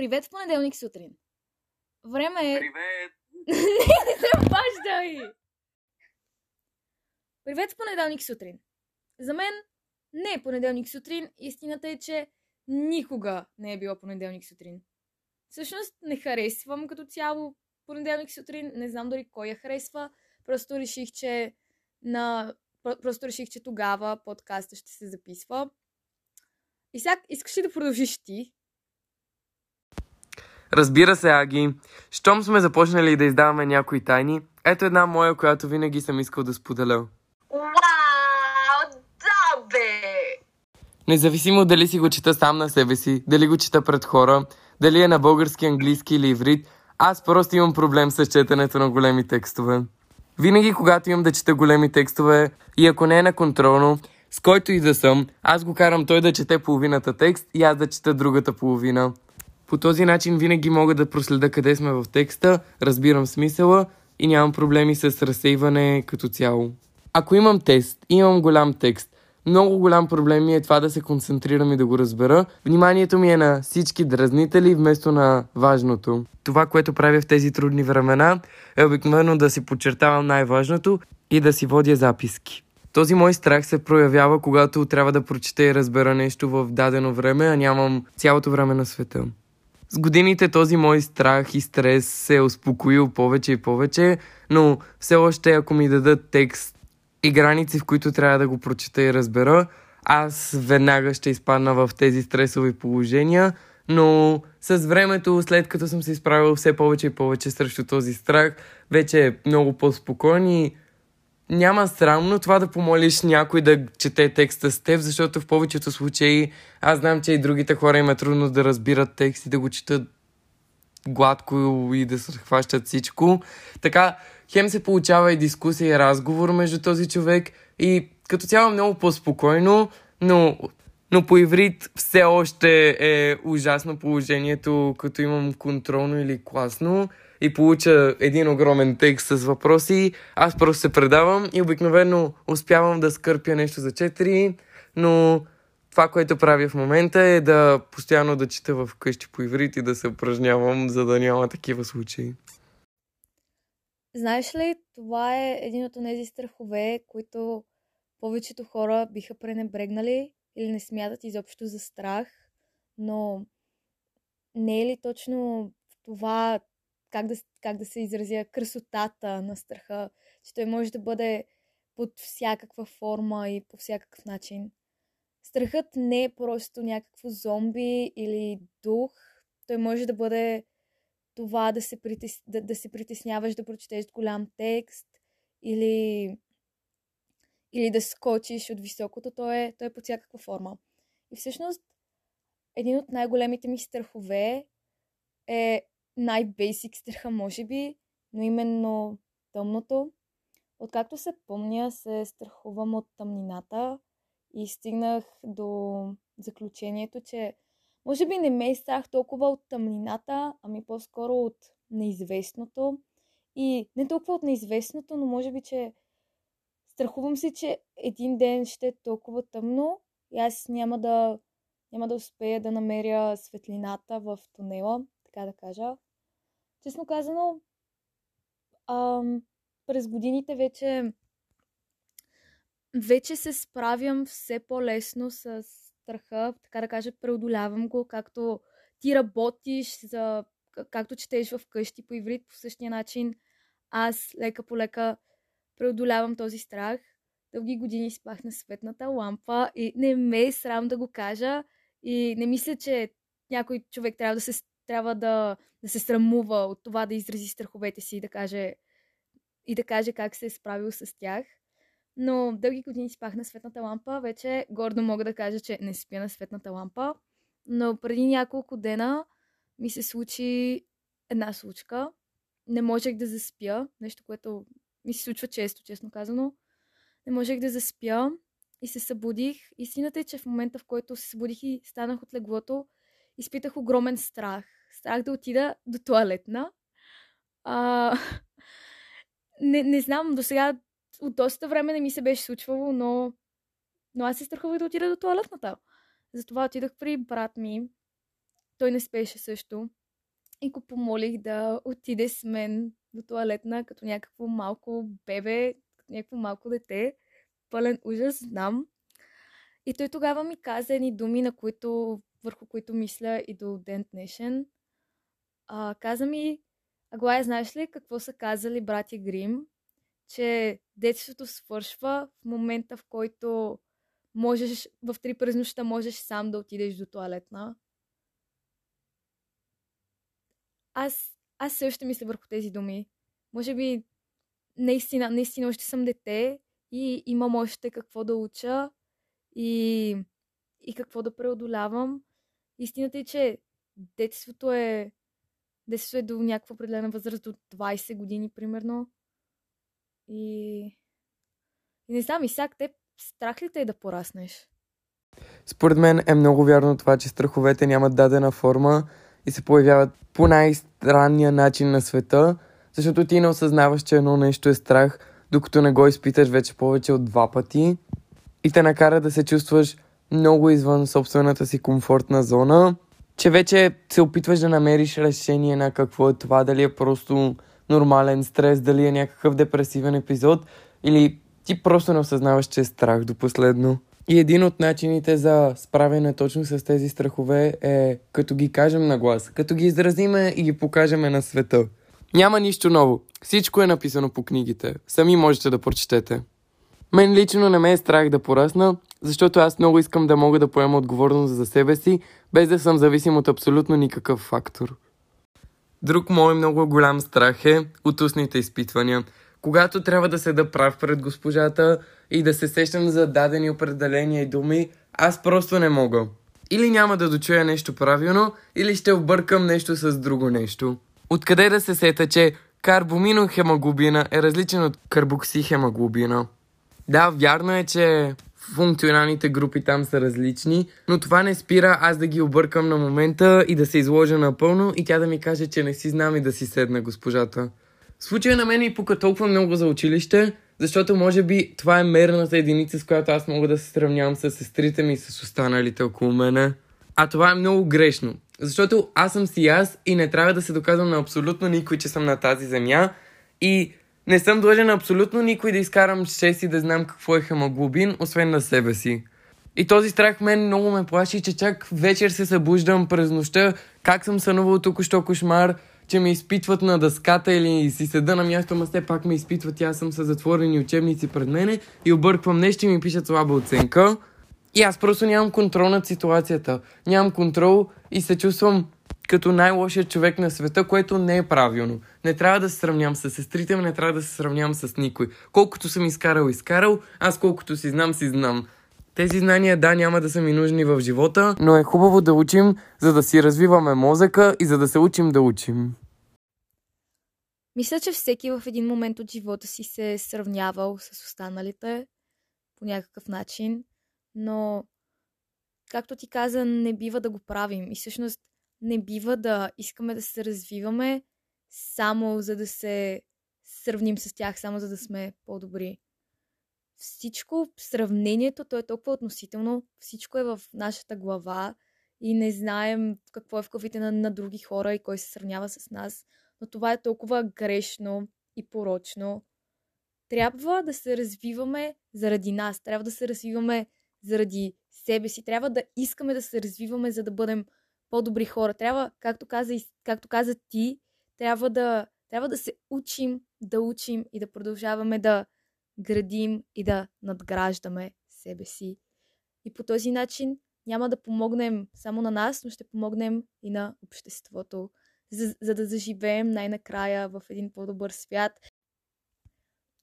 Привет в понеделник сутрин. Време е... Привет! не се обаждай! Привет в понеделник сутрин. За мен не е понеделник сутрин. Истината е, че никога не е било понеделник сутрин. Всъщност не харесвам като цяло понеделник сутрин. Не знам дори кой я харесва. Просто реших, че на... про- Просто реших, че тогава подкаста ще се записва. И сега искаш ли да продължиш ти? Разбира се, Аги. Щом сме започнали да издаваме някои тайни, ето една моя, която винаги съм искал да споделя. Вау, да бе! Независимо дали си го чета сам на себе си, дали го чета пред хора, дали е на български, английски или иврит, аз просто имам проблем с четенето на големи текстове. Винаги, когато имам да чета големи текстове и ако не е на контролно, с който и да съм, аз го карам той да чете половината текст и аз да чета другата половина. По този начин винаги мога да проследа къде сме в текста, разбирам смисъла и нямам проблеми с разсейване като цяло. Ако имам тест имам голям текст, много голям проблем ми е това да се концентрирам и да го разбера. Вниманието ми е на всички дразнители вместо на важното. Това, което правя в тези трудни времена, е обикновено да си подчертавам най-важното и да си водя записки. Този мой страх се проявява, когато трябва да прочета и разбера нещо в дадено време, а нямам цялото време на света. С годините този мой страх и стрес се е успокоил повече и повече, но все още ако ми дадат текст и граници, в които трябва да го прочета и разбера, аз веднага ще изпадна в тези стресови положения, но с времето, след като съм се изправил все повече и повече срещу този страх, вече е много по-спокоен и няма срамно това да помолиш някой да чете текста с теб, защото в повечето случаи аз знам, че и другите хора им е трудно да разбират текст и да го четат гладко и да се хващат всичко. Така, хем се получава и дискусия и разговор между този човек и като цяло много по-спокойно, но, но по иврит все още е ужасно положението, като имам контролно или класно и получа един огромен текст с въпроси, аз просто се предавам и обикновено успявам да скърпя нещо за 4, но това, което правя в момента е да постоянно да чета в къщи по иврит и да се упражнявам, за да няма такива случаи. Знаеш ли, това е един от тези страхове, които повечето хора биха пренебрегнали или не смятат изобщо за страх, но не е ли точно това, как да, как да се изразя, красотата на страха, че той може да бъде под всякаква форма и по всякакъв начин. Страхът не е просто някакво зомби или дух. Той може да бъде това да се, притес... да, да се притесняваш да прочетеш голям текст или, или да скочиш от високото. Той е, той е под всякаква форма. И всъщност един от най-големите ми страхове е най-бейсик страха, може би, но именно тъмното. Откакто се помня, се страхувам от тъмнината и стигнах до заключението, че може би не ме е страх толкова от тъмнината, ами по-скоро от неизвестното. И не толкова от неизвестното, но може би, че страхувам се, че един ден ще е толкова тъмно и аз няма да, няма да успея да намеря светлината в тунела, така да кажа. Честно казано, ам, през годините вече вече се справям все по-лесно с страха, така да кажа, преодолявам го, както ти работиш, за, както четеш в къщи по иврит, по същия начин аз лека по лека преодолявам този страх. Дълги години спах на светната лампа и не ме е срам да го кажа и не мисля, че някой човек трябва да се, трябва да, да се срамува от това да изрази страховете си и да каже, и да каже как се е справил с тях но дълги години спах на светната лампа. Вече гордо мога да кажа, че не спя на светната лампа. Но преди няколко дена ми се случи една случка. Не можех да заспя. Нещо, което ми се случва често, честно казано. Не можех да заспя и се събудих. Истината е, че в момента, в който се събудих и станах от леглото, изпитах огромен страх. Страх да отида до туалетна. А... Не, не знам, до сега от доста време не ми се беше случвало, но, но аз се страхувах да отида до туалетната. Затова отидох при брат ми той не спеше също. И го помолих да отиде с мен до туалетна, като някакво малко бебе, като някакво малко дете. Пълен ужас, знам. И той тогава ми каза едни думи, на които, върху които мисля и до ден днешен. А, каза ми, Аглая, знаеш ли какво са казали брати Грим? Че детството свършва в момента, в който можеш, в три през нощта можеш сам да отидеш до туалетна. Аз, аз също мисля върху тези думи. Може би наистина, наистина още съм дете и имам още какво да уча и, и какво да преодолявам. Истината е, че детството е детството е до някаква определена възраст, до 20 години, примерно. И, и не знам, и сега те страх ли те е да пораснеш? Според мен е много вярно това, че страховете нямат дадена форма и се появяват по най-странния начин на света, защото ти не осъзнаваш, че едно нещо е страх, докато не го изпиташ вече повече от два пъти и те накара да се чувстваш много извън собствената си комфортна зона, че вече се опитваш да намериш решение на какво е това, дали е просто нормален стрес, дали е някакъв депресивен епизод или ти просто не осъзнаваш, че е страх до последно. И един от начините за справяне точно с тези страхове е като ги кажем на глас, като ги изразиме и ги покажеме на света. Няма нищо ново. Всичко е написано по книгите. Сами можете да прочетете. Мен лично не ме е страх да порасна, защото аз много искам да мога да поема отговорност за себе си, без да съм зависим от абсолютно никакъв фактор. Друг мой много голям страх е от устните изпитвания. Когато трябва да се да прав пред госпожата и да се сещам за дадени определения и думи, аз просто не мога. Или няма да дочуя нещо правилно, или ще объркам нещо с друго нещо. Откъде да се сета, че карбоминохемоглобина е различен от карбоксихемоглобина? Да, вярно е, че функционалните групи там са различни, но това не спира аз да ги объркам на момента и да се изложа напълно и тя да ми каже, че не си знам и да си седна госпожата. Случая на мен и пука толкова много за училище, защото може би това е мерната единица, с която аз мога да се сравнявам с сестрите ми и с останалите около мене. А това е много грешно, защото аз съм си аз и не трябва да се доказвам на абсолютно никой, че съм на тази земя и не съм длъжен абсолютно никой да изкарам 6 и да знам какво е хемоглобин, освен на себе си. И този страх мен много ме плаши, че чак вечер се събуждам през нощта, как съм сънувал току-що кошмар, че ме изпитват на дъската или си седа на място, ма все пак ме изпитват и аз съм с затворени учебници пред мене и обърквам нещо и ми пишат слаба оценка. И аз просто нямам контрол над ситуацията. Нямам контрол и се чувствам като най-лошият човек на света, което не е правилно. Не трябва да се сравнявам с сестрите ми, не трябва да се сравнявам с никой. Колкото съм изкарал, изкарал, аз колкото си знам, си знам. Тези знания, да, няма да са ми нужни в живота, но е хубаво да учим, за да си развиваме мозъка и за да се учим да учим. Мисля, че всеки в един момент от живота си се е сравнявал с останалите по някакъв начин, но както ти каза, не бива да го правим. И всъщност не бива да искаме да се развиваме само за да се сравним с тях, само за да сме по-добри. Всичко, сравнението, то е толкова относително, всичко е в нашата глава и не знаем какво е в главите на, на други хора и кой се сравнява с нас, но това е толкова грешно и порочно. Трябва да се развиваме заради нас, трябва да се развиваме заради себе си, трябва да искаме да се развиваме, за да бъдем по-добри хора. Трябва, както каза, както каза ти, трябва да, трябва да се учим, да учим и да продължаваме да градим и да надграждаме себе си. И по този начин няма да помогнем само на нас, но ще помогнем и на обществото, за, за да заживеем най-накрая в един по-добър свят.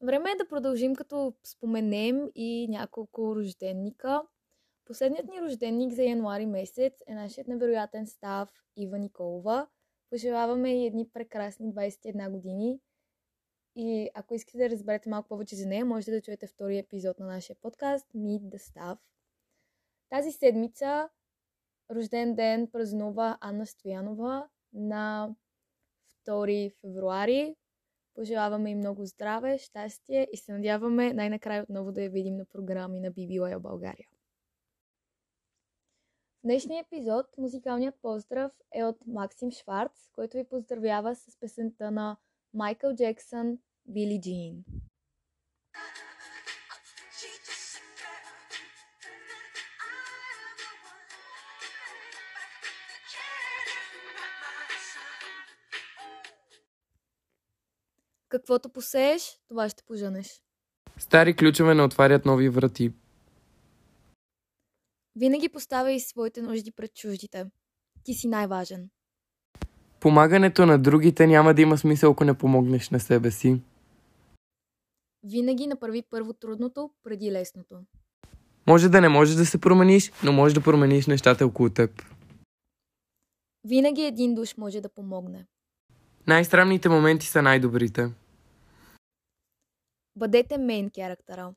Време е да продължим като споменем и няколко рожденника. Последният ни рожденник за януари месец е нашият невероятен став Ива Николова. Пожелаваме и едни прекрасни 21 години. И ако искате да разберете малко повече за нея, можете да чуете втори епизод на нашия подкаст Meet the Staff. Тази седмица рожден ден празнува Анна Стоянова на 2 февруари. Пожелаваме и много здраве, щастие и се надяваме най-накрая отново да я видим на програми на BBY България. В днешния епизод музикалният поздрав е от Максим Шварц, който ви поздравява с песента на Майкъл Джексън Били Джин. Каквото посееш, това ще поженеш. Стари ключове не отварят нови врати. Винаги поставяй своите нужди пред чуждите. Ти си най-важен. Помагането на другите няма да има смисъл, ако не помогнеш на себе си. Винаги направи първо трудното, преди лесното. Може да не можеш да се промениш, но можеш да промениш нещата около теб. Винаги един душ може да помогне. Най-странните моменти са най-добрите. Бъдете мейн характера.